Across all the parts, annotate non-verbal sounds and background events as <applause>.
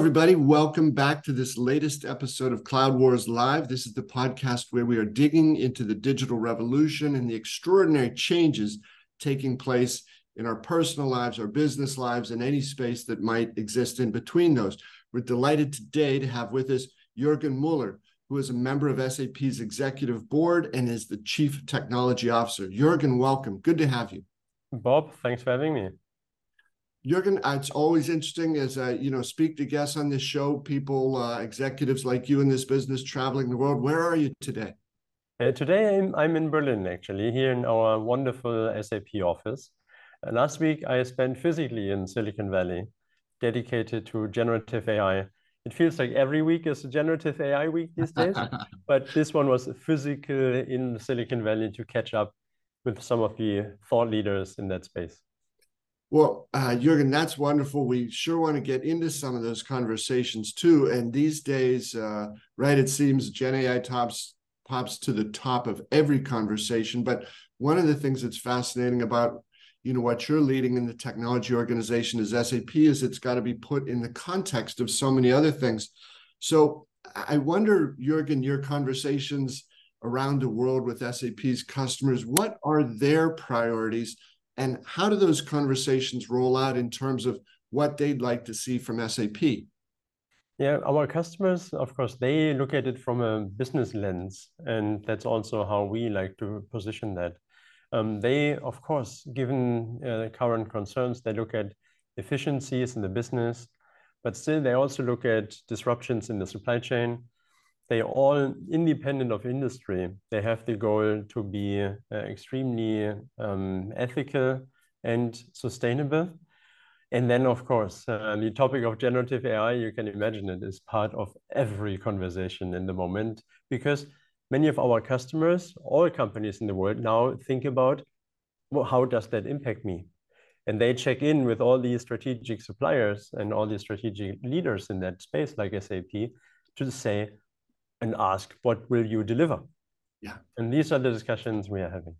everybody. Welcome back to this latest episode of Cloud Wars Live. This is the podcast where we are digging into the digital revolution and the extraordinary changes taking place in our personal lives, our business lives, and any space that might exist in between those. We're delighted today to have with us Jurgen Muller, who is a member of SAP's executive board and is the chief technology officer. Jurgen, welcome. Good to have you. Bob, thanks for having me. Jurgen, it's always interesting as I, you know, speak to guests on this show, people, uh, executives like you in this business traveling the world. Where are you today? Uh, today I'm, I'm in Berlin, actually, here in our wonderful SAP office. Uh, last week I spent physically in Silicon Valley, dedicated to generative AI. It feels like every week is a generative AI week these days, <laughs> but this one was physical in Silicon Valley to catch up with some of the thought leaders in that space. Well, uh, Jurgen, that's wonderful. We sure want to get into some of those conversations too. And these days, uh, right, it seems Gen AI tops pops to the top of every conversation. But one of the things that's fascinating about you know what you're leading in the technology organization is SAP is it's got to be put in the context of so many other things. So I wonder, Jurgen, your conversations around the world with SAP's customers, what are their priorities? And how do those conversations roll out in terms of what they'd like to see from SAP? Yeah, our customers, of course, they look at it from a business lens, and that's also how we like to position that. Um, they, of course, given uh, current concerns, they look at efficiencies in the business, but still they also look at disruptions in the supply chain. They are all independent of industry. They have the goal to be uh, extremely um, ethical and sustainable. And then, of course, uh, the topic of generative AI, you can imagine it is part of every conversation in the moment because many of our customers, all companies in the world now think about well, how does that impact me? And they check in with all these strategic suppliers and all these strategic leaders in that space, like SAP, to say, and ask, what will you deliver? Yeah. And these are the discussions we are having.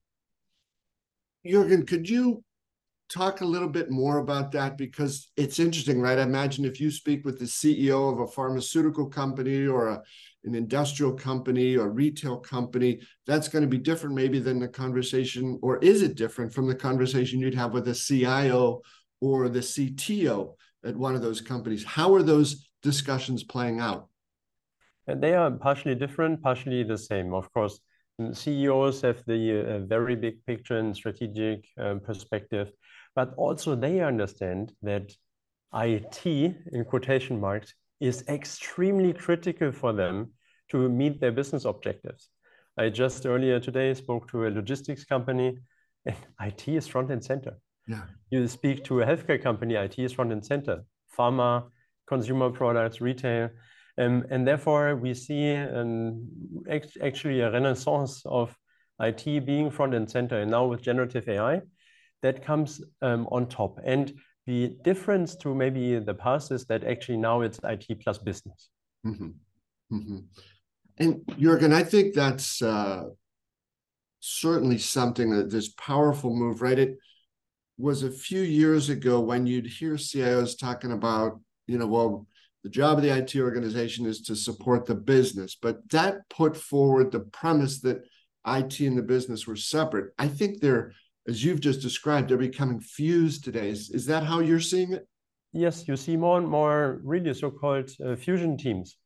Jurgen, could you talk a little bit more about that? Because it's interesting, right? I imagine if you speak with the CEO of a pharmaceutical company or a, an industrial company or retail company, that's going to be different maybe than the conversation, or is it different from the conversation you'd have with a CIO or the CTO at one of those companies? How are those discussions playing out? And they are partially different, partially the same. Of course, CEOs have the uh, very big picture and strategic uh, perspective, but also they understand that IT, in quotation marks, is extremely critical for them to meet their business objectives. I just earlier today spoke to a logistics company, and <laughs> IT is front and center. Yeah. You speak to a healthcare company, IT is front and center. Pharma, consumer products, retail. Um, and therefore, we see um, actually a renaissance of IT being front and center. And now with generative AI, that comes um, on top. And the difference to maybe the past is that actually now it's IT plus business. Mm-hmm. Mm-hmm. And Jurgen, I think that's uh, certainly something that this powerful move, right? It was a few years ago when you'd hear CIOs talking about, you know, well, the job of the IT organization is to support the business. But that put forward the premise that IT and the business were separate. I think they're, as you've just described, they're becoming fused today. Is, is that how you're seeing it? Yes, you see more and more really so-called uh, fusion teams,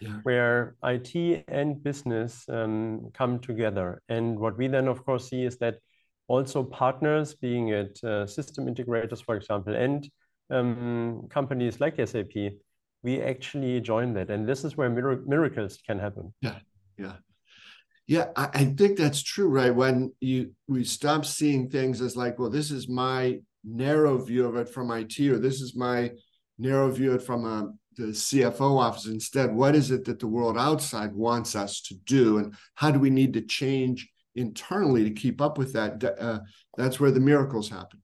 yeah. where IT and business um, come together. And what we then, of course, see is that also partners, being it uh, system integrators, for example, and um, companies like SAP, we actually join that. And this is where mir- miracles can happen. Yeah, yeah. Yeah, I, I think that's true, right? When you we stop seeing things as like, well, this is my narrow view of it from IT, or this is my narrow view of it from a, the CFO office. Instead, what is it that the world outside wants us to do, and how do we need to change internally to keep up with that? Uh, that's where the miracles happen.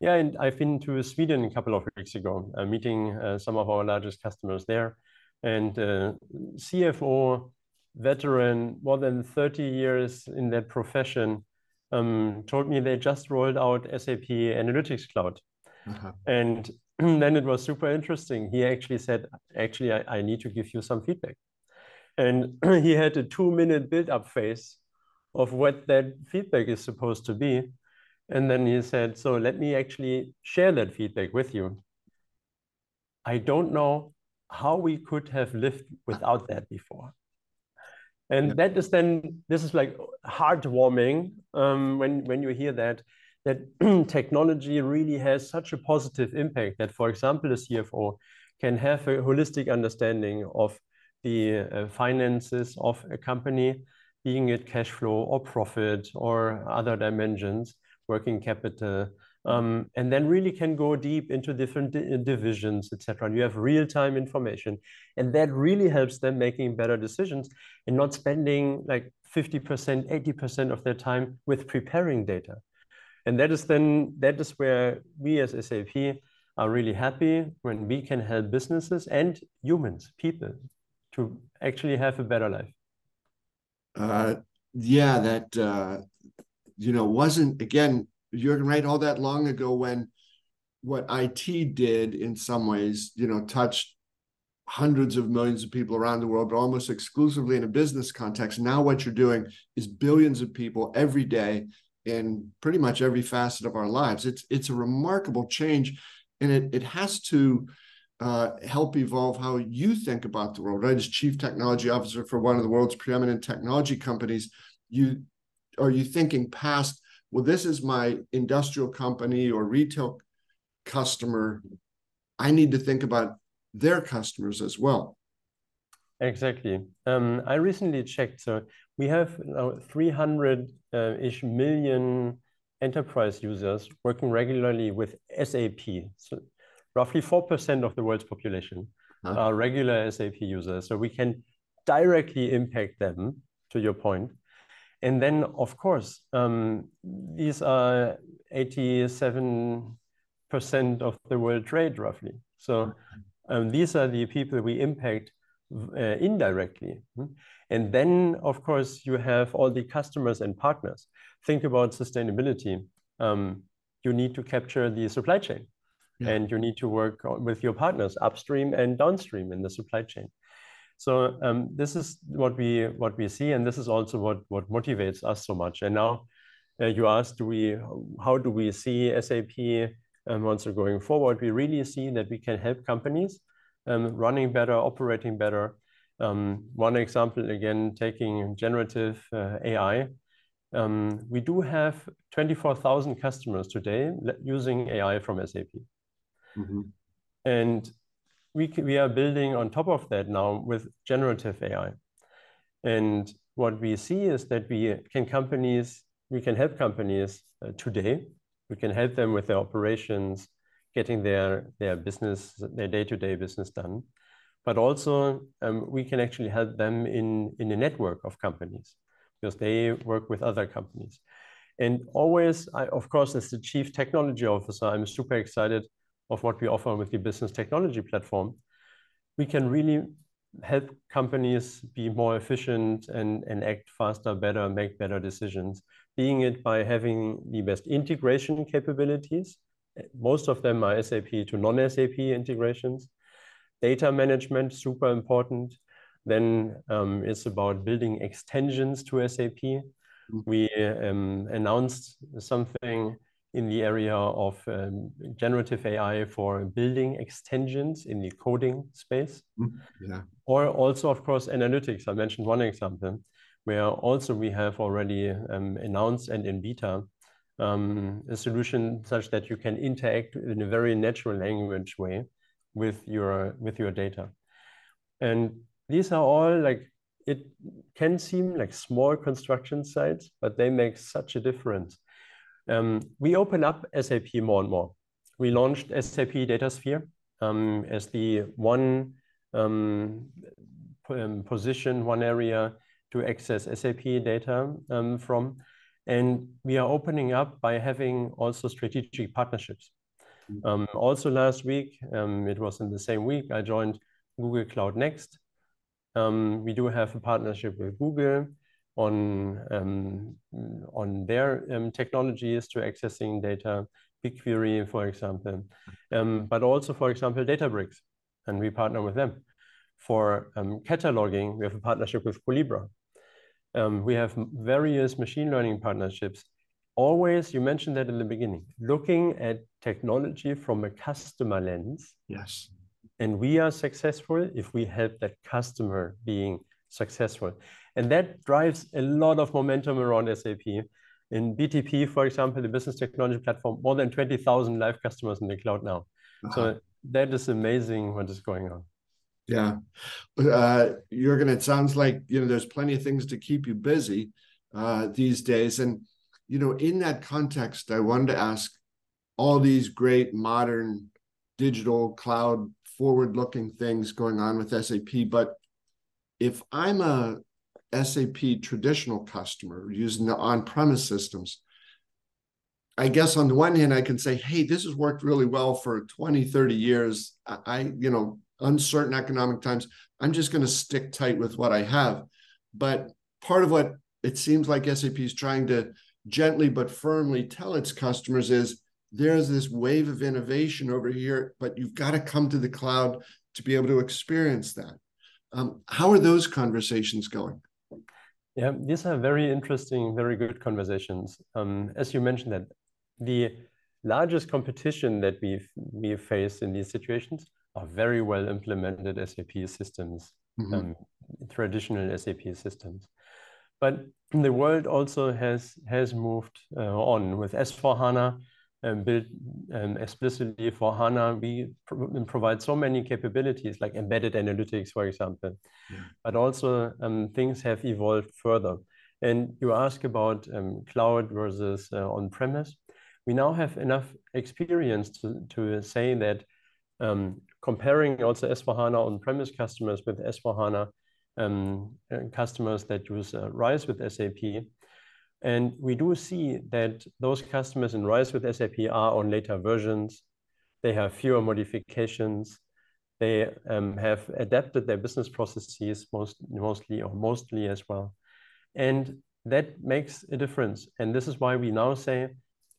Yeah, and I've been to Sweden a couple of weeks ago, uh, meeting uh, some of our largest customers there. And uh, CFO, veteran, more than 30 years in that profession, um, told me they just rolled out SAP Analytics Cloud. Uh-huh. And <clears throat> then it was super interesting. He actually said, actually, I, I need to give you some feedback. And <clears throat> he had a two minute build up phase of what that feedback is supposed to be. And then he said, so let me actually share that feedback with you. I don't know how we could have lived without that before. And yeah. that is then, this is like heartwarming um, when, when you hear that, that <clears throat> technology really has such a positive impact that, for example, a CFO can have a holistic understanding of the uh, finances of a company, being it cash flow or profit or other dimensions, working capital, um, and then really can go deep into different di divisions, etc. And you have real-time information, and that really helps them making better decisions and not spending like 50%, 80% of their time with preparing data. And that is then that is where we as SAP are really happy when we can help businesses and humans, people, to actually have a better life. Uh, yeah, that uh, you know wasn't again Jürgen right all that long ago when what IT did in some ways, you know, touched hundreds of millions of people around the world, but almost exclusively in a business context. Now, what you're doing is billions of people every day in pretty much every facet of our lives. It's it's a remarkable change, and it it has to uh, help evolve how you think about the world. Right, as chief technology officer for one of the world's preeminent technology companies, you are you thinking past well, this is my industrial company or retail customer. I need to think about their customers as well. Exactly. Um, I recently checked. So we have 300-ish uh, million enterprise users working regularly with SAP. So roughly 4% of the world's population huh? are regular SAP users. So we can directly impact them, to your point. And then, of course, um, these are 87% of the world trade, roughly. So um, these are the people we impact uh, indirectly. And then, of course, you have all the customers and partners. Think about sustainability. Um, you need to capture the supply chain. Yeah. And you need to work with your partners upstream and downstream in the supply chain. So um, this is what we what we see, and this is also what what motivates us so much. And now uh, you asked, do we how do we see SAP um, also going forward? We really see that we can help companies um, running better, operating better. Um, one example again, taking generative uh, AI. Um, we do have 24,000 customers today using AI from SAP. Mm -hmm. And we, we are building on top of that now with generative AI. And what we see is that we can companies, we can help companies uh, today. We can help them with their operations, getting their, their business, their day-to-day -day business done. But also um, we can actually help them in, in a network of companies because they work with other companies. And always, I, of course, as the chief technology officer, I'm super excited of what we offer with the business technology platform, we can really help companies be more efficient and, and act faster, better, make better decisions, being it by having the best integration capabilities. Most of them are SAP to non-SAP integrations. Data management, super important. Then um, it's about building extensions to SAP. Mm -hmm. We um, announced something in the area of um, generative AI for building extensions in the coding space. Mm-hmm. Yeah. Or also, of course, analytics. I mentioned one example where also we have already um, announced and in beta um, a solution such that you can interact in a very natural language way with your with your data. And these are all like it can seem like small construction sites, but they make such a difference um, we open up SAP more and more. We launched SAP DataSphere um, as the one um, um, position, one area to access SAP data um, from. And we are opening up by having also strategic partnerships. Mm-hmm. Um, also last week, it was in the same week, I joined Google Cloud Next. we do have a partnership with Google on um, on their um, technologies to accessing data. BigQuery, for example, um, but also, for example, Databricks, and we partner with them. For um, cataloging, we have a partnership with Collibra. Um, we have various machine learning partnerships. Always, you mentioned that in the beginning, looking at technology from a customer lens. Yes. And we are successful if we help that customer being successful. And that drives a lot of momentum around SAP. In BTP, for example, the business technology platform, more than 20,000 live customers in the cloud now. Uh -huh. So that is amazing what is going on. Yeah. Uh, Jürgen, it sounds like, you know, there's plenty of things to keep you busy uh, these days. And, you know, in that context, I wanted to ask all these great modern digital cloud forward looking things going on with SAP. But if I'm a SAP traditional customer using the on premise systems, I guess on the one hand, I can say, hey, this has worked really well for 20, 30 years. I, you know, uncertain economic times, I'm just going to stick tight with what I have. But part of what it seems like SAP is trying to gently but firmly tell its customers is there's this wave of innovation over here, but you've got to come to the cloud to be able to experience that. Um, how are those conversations going? Yeah, these are very interesting, very good conversations. Um, as you mentioned that the largest competition that we we face in these situations are very well implemented SAP systems, mm-hmm. um, traditional SAP systems. But the world also has has moved uh, on with S4 HANA um, built um, explicitly for HANA. We pro- provide so many capabilities like embedded analytics, for example. Yeah. But also um, things have evolved further. And you ask about um, cloud versus uh, on-premise we now have enough experience to, to say that um, comparing also S4HANA on-premise customers with S4HANA um, uh, customers that use uh, RISE with SAP, and we do see that those customers in RISE with SAP are on later versions. They have fewer modifications. They um, have adapted their business processes most, mostly or mostly as well. And that makes a difference. And this is why we now say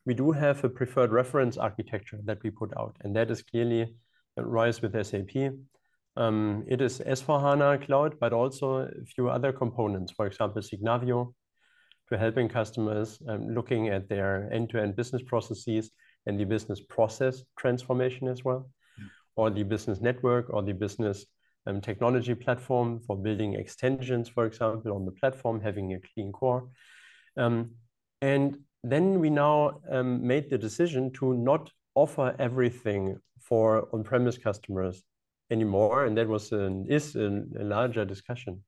we do have a preferred reference architecture that we put out, and that is clearly RISE with SAP. Um, it is S4HANA Cloud, but also a few other components, for example, Signavio, to helping customers um, looking at their end-to-end business processes and the business process transformation as well, yeah. or the business network or the business um, technology platform for building extensions, for example, on the platform, having a clean core. Um, and then we now um, made the decision to not offer everything for on-premise customers anymore, and that was an, is a, a larger discussion.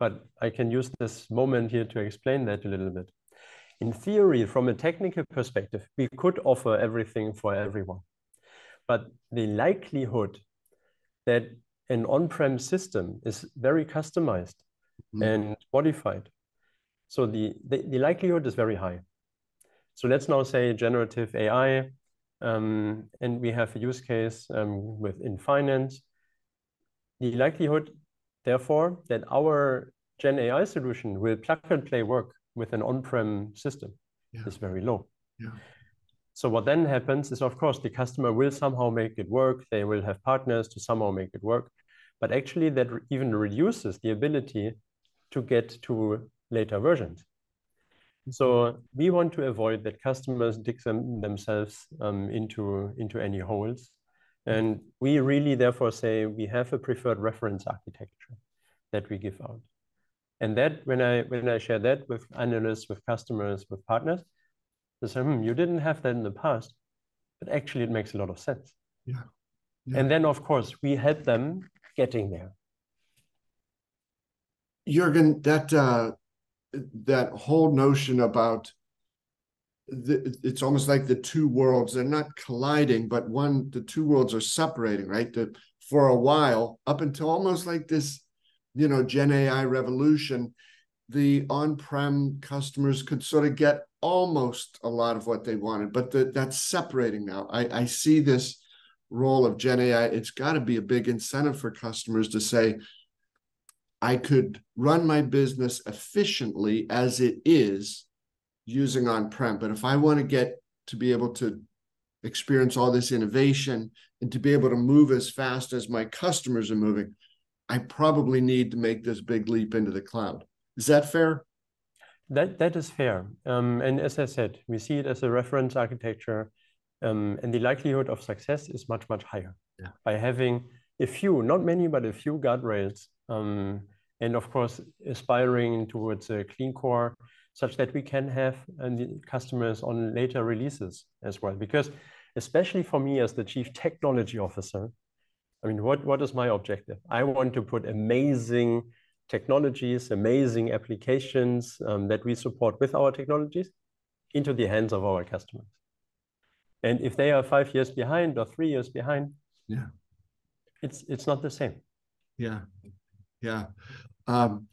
But I can use this moment here to explain that a little bit. In theory, from a technical perspective, we could offer everything for everyone. But the likelihood that an on-prem system is very customized mm. and modified. So the, the, the likelihood is very high. So let's now say generative AI, um, and we have a use case um, within finance. The likelihood, therefore, that our Gen AI solution will plug and play work with an on-prem system yeah. is very low. Yeah. So what then happens is, of course, the customer will somehow make it work. They will have partners to somehow make it work. But actually, that even reduces the ability to get to later versions. So we want to avoid that customers dig them themselves um, into, into any holes. And we really therefore say we have a preferred reference architecture that we give out. And that when I when I share that with analysts, with customers, with partners, they say, hmm, you didn't have that in the past, but actually it makes a lot of sense. Yeah. yeah. And then of course we help them getting there. Jürgen, that uh, that whole notion about the, it's almost like the two worlds they're not colliding but one the two worlds are separating right? The, for a while up until almost like this you know gen ai revolution the on-prem customers could sort of get almost a lot of what they wanted but the, that's separating now. I, I see this role of gen ai it's got to be a big incentive for customers to say I could run my business efficiently as it is using on prem. But if I want to get to be able to experience all this innovation and to be able to move as fast as my customers are moving, I probably need to make this big leap into the cloud. Is that fair? That that is fair. Um, and as I said, we see it as a reference architecture, um, and the likelihood of success is much much higher yeah. by having a few, not many, but a few guardrails, um, and of course aspiring towards a clean core, such that we can have uh, customers on later releases as well. Because especially for me as the chief technology officer, I mean, what what is my objective? I want to put amazing technologies, amazing applications um, that we support with our technologies into the hands of our customers. And if they are five years behind or three years behind, yeah, it's it's not the same. Yeah, yeah. Um,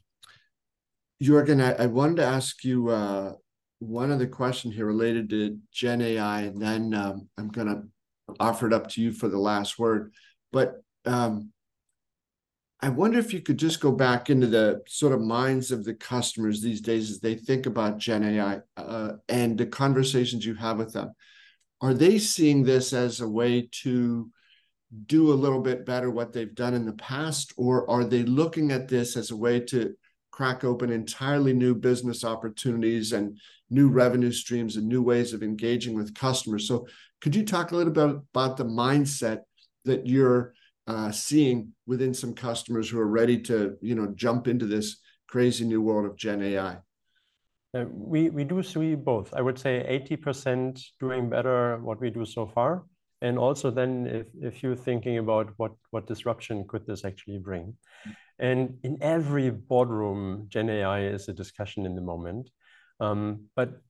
Jürgen, I, I wanted to ask you uh, one other question here related to Gen AI, and then um, I'm going to offer it up to you for the last word. But um, I wonder if you could just go back into the sort of minds of the customers these days as they think about Gen AI uh, and the conversations you have with them. Are they seeing this as a way to do a little bit better what they've done in the past, or are they looking at this as a way to crack open entirely new business opportunities and new revenue streams and new ways of engaging with customers? So, could you talk a little bit about the mindset that you're uh, seeing within some customers who are ready to, you know, jump into this crazy new world of Gen AI? Uh, we we do see both. I would say 80% doing better what we do so far, and also then if if you're thinking about what what disruption could this actually bring, and in every boardroom, Gen AI is a discussion in the moment. Um, but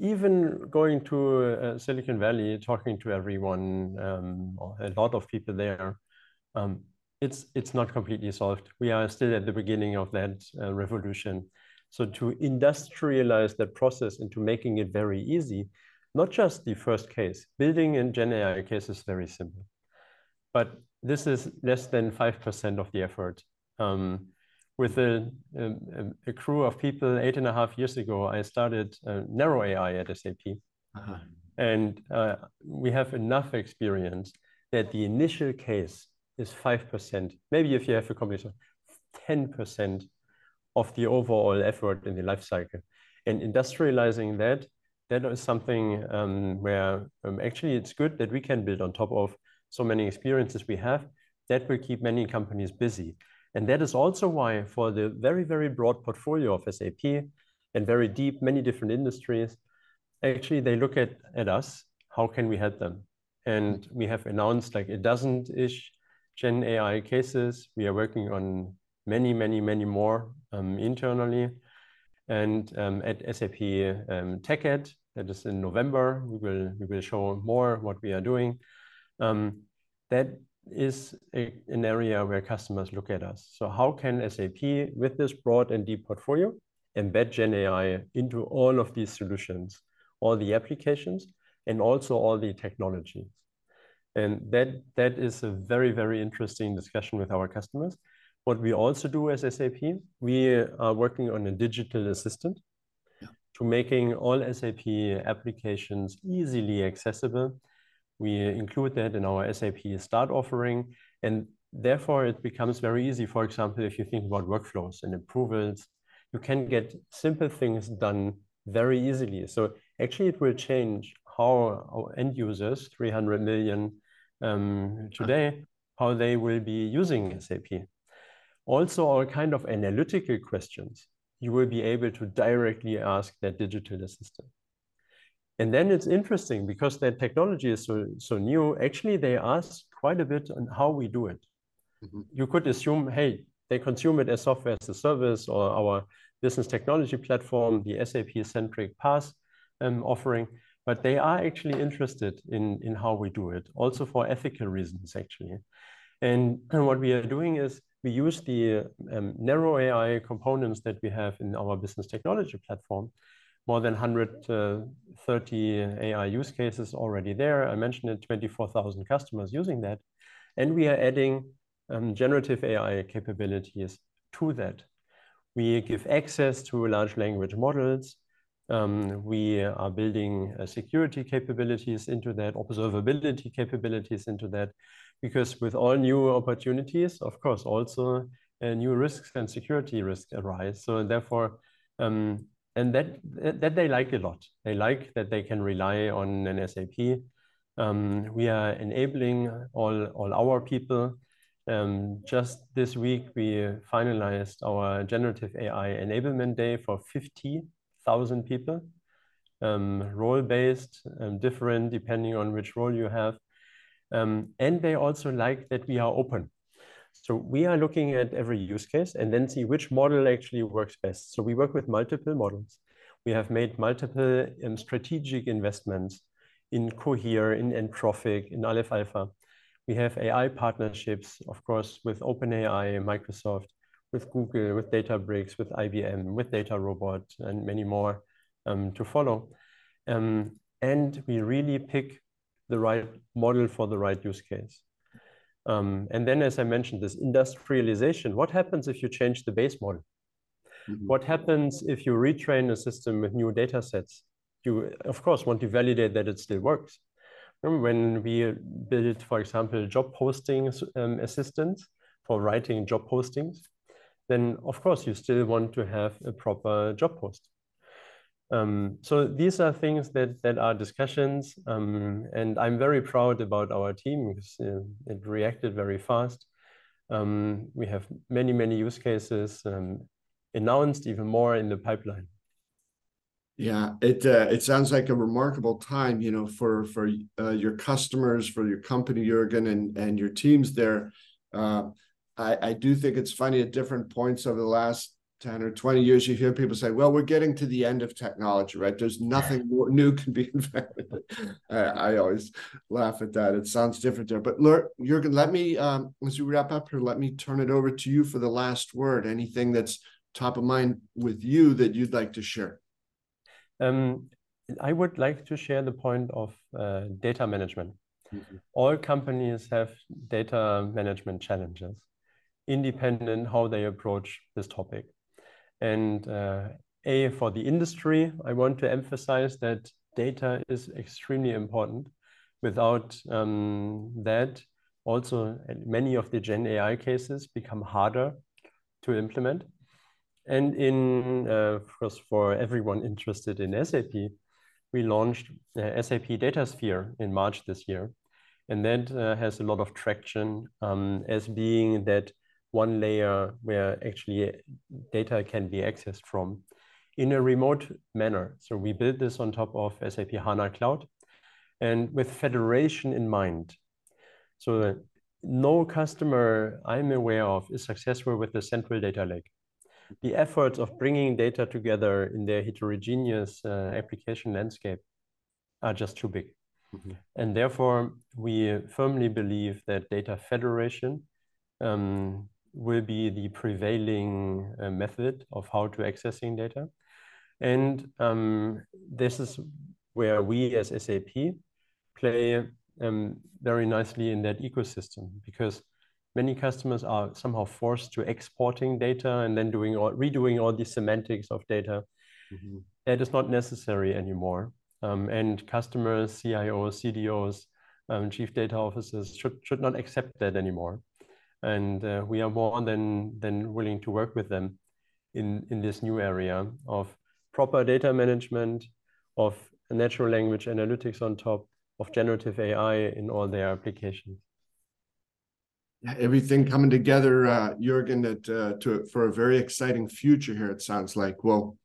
even going to uh, Silicon Valley, talking to everyone, um, a lot of people there, um, it's it's not completely solved. We are still at the beginning of that uh, revolution. So to industrialize that process into making it very easy, not just the first case, building in Gen AI case is very simple, but this is less than 5% of the effort. Um, with a, a, a, crew of people eight and a half years ago, I started uh, Narrow AI at SAP. Uh -huh. And uh, we have enough experience that the initial case is 5%. Maybe if you have a combination, 10% of the overall effort in the life cycle. And industrializing that, that is something um, where um, actually it's good that we can build on top of so many experiences we have that will keep many companies busy. And that is also why for the very, very broad portfolio of SAP and very deep, many different industries, actually they look at, at us, how can we help them? And we have announced like a dozen-ish Gen AI cases. We are working on many, many, many more um, internally. And um, at SAP um, TechEd, that is in November, we will, we will show more what we are doing. Um, that is a, an area where customers look at us. So how can SAP, with this broad and deep portfolio, embed Gen AI into all of these solutions, all the applications, and also all the technologies? And that, that is a very, very interesting discussion with our customers. What we also do as SAP, we are working on a digital assistant yeah. to making all SAP applications easily accessible. We include that in our SAP Start offering, and therefore it becomes very easy. For example, if you think about workflows and approvals, you can get simple things done very easily. So actually it will change how our end users, 300 million um, today, how they will be using SAP. Also, all kind of analytical questions you will be able to directly ask that digital assistant. And then it's interesting because that technology is so, so new, actually they ask quite a bit on how we do it. Mm -hmm. You could assume, hey, they consume it as software as a service or our business technology platform, the SAP-centric PaaS um, offering but they are actually interested in, in how we do it, also for ethical reasons, actually. And, and what we are doing is we use the um, narrow AI components that we have in our business technology platform, more than 130 AI use cases already there. I mentioned it, 24,000 customers using that. And we are adding um, generative AI capabilities to that. We give access to large language models Um, we are building uh, security capabilities into that, observability capabilities into that, because with all new opportunities, of course, also uh, new risks and security risks arise. So therefore, um, and that, that they like a lot. They like that they can rely on an SAP. Um, we are enabling all, all our people. Um, just this week, we finalized our generative AI enablement day for 50,000 people, um, role-based, um, different depending on which role you have. Um, and they also like that we are open. So we are looking at every use case and then see which model actually works best. So we work with multiple models. We have made multiple um, strategic investments in Cohere, in Anthropic, in Aleph Alpha. We have AI partnerships, of course, with OpenAI, Microsoft, with Google, with Databricks, with IBM, with DataRobot, and many more um, to follow. Um, and we really pick the right model for the right use case. Um, and then, as I mentioned, this industrialization, what happens if you change the base model? Mm -hmm. What happens if you retrain a system with new data sets? You, of course, want to validate that it still works. Remember when we built, for example, job posting um, assistants for writing job postings, then of course you still want to have a proper job post. Um, so these are things that that are discussions, um, and I'm very proud about our team because uh, it reacted very fast. Um, we have many many use cases um, announced, even more in the pipeline. Yeah, it uh, it sounds like a remarkable time, you know, for for uh, your customers, for your company, Jurgen, and and your teams there. Uh, I I do think it's funny at different points over the last 10 or 20 years, you hear people say, well, we're getting to the end of technology, right? There's nothing more <laughs> new can be invented. I, I, always laugh at that. It sounds different there. But Jurgen, let me, um, as we wrap up here, let me turn it over to you for the last word. Anything that's top of mind with you that you'd like to share? Um, I would like to share the point of uh, data management. Mm -hmm. All companies have data management challenges, independent how they approach this topic. And uh, A, for the industry, I want to emphasize that data is extremely important. Without um, that, also many of the Gen AI cases become harder to implement. And in, uh, of course, for everyone interested in SAP, we launched uh, SAP DataSphere in March this year. And that uh, has a lot of traction um, as being that one layer where actually data can be accessed from in a remote manner. So we built this on top of SAP HANA Cloud and with federation in mind. So no customer I'm aware of is successful with the central data lake. The efforts of bringing data together in their heterogeneous uh, application landscape are just too big. Mm -hmm. And therefore, we firmly believe that data federation um, will be the prevailing uh, method of how to accessing data. And um, this is where we as SAP play um, very nicely in that ecosystem because many customers are somehow forced to exporting data and then doing all, redoing all the semantics of data. Mm -hmm. That is not necessary anymore. Um, and customers, CIOs, CDOs, um, chief data officers should, should not accept that anymore and uh, we are more than than willing to work with them in in this new area of proper data management, of natural language analytics on top, of generative AI in all their applications. Everything coming together, uh, Jurgen, that, uh, to for a very exciting future here. It sounds like. Well,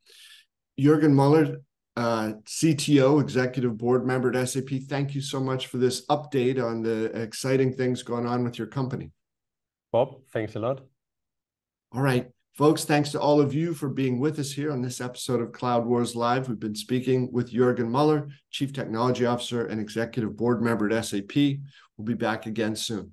Jurgen Muller, uh, CTO, executive board member at SAP. Thank you so much for this update on the exciting things going on with your company. Bob, thanks a lot. All right. Folks, thanks to all of you for being with us here on this episode of Cloud Wars Live. We've been speaking with Jurgen Muller, Chief Technology Officer and Executive Board Member at SAP. We'll be back again soon.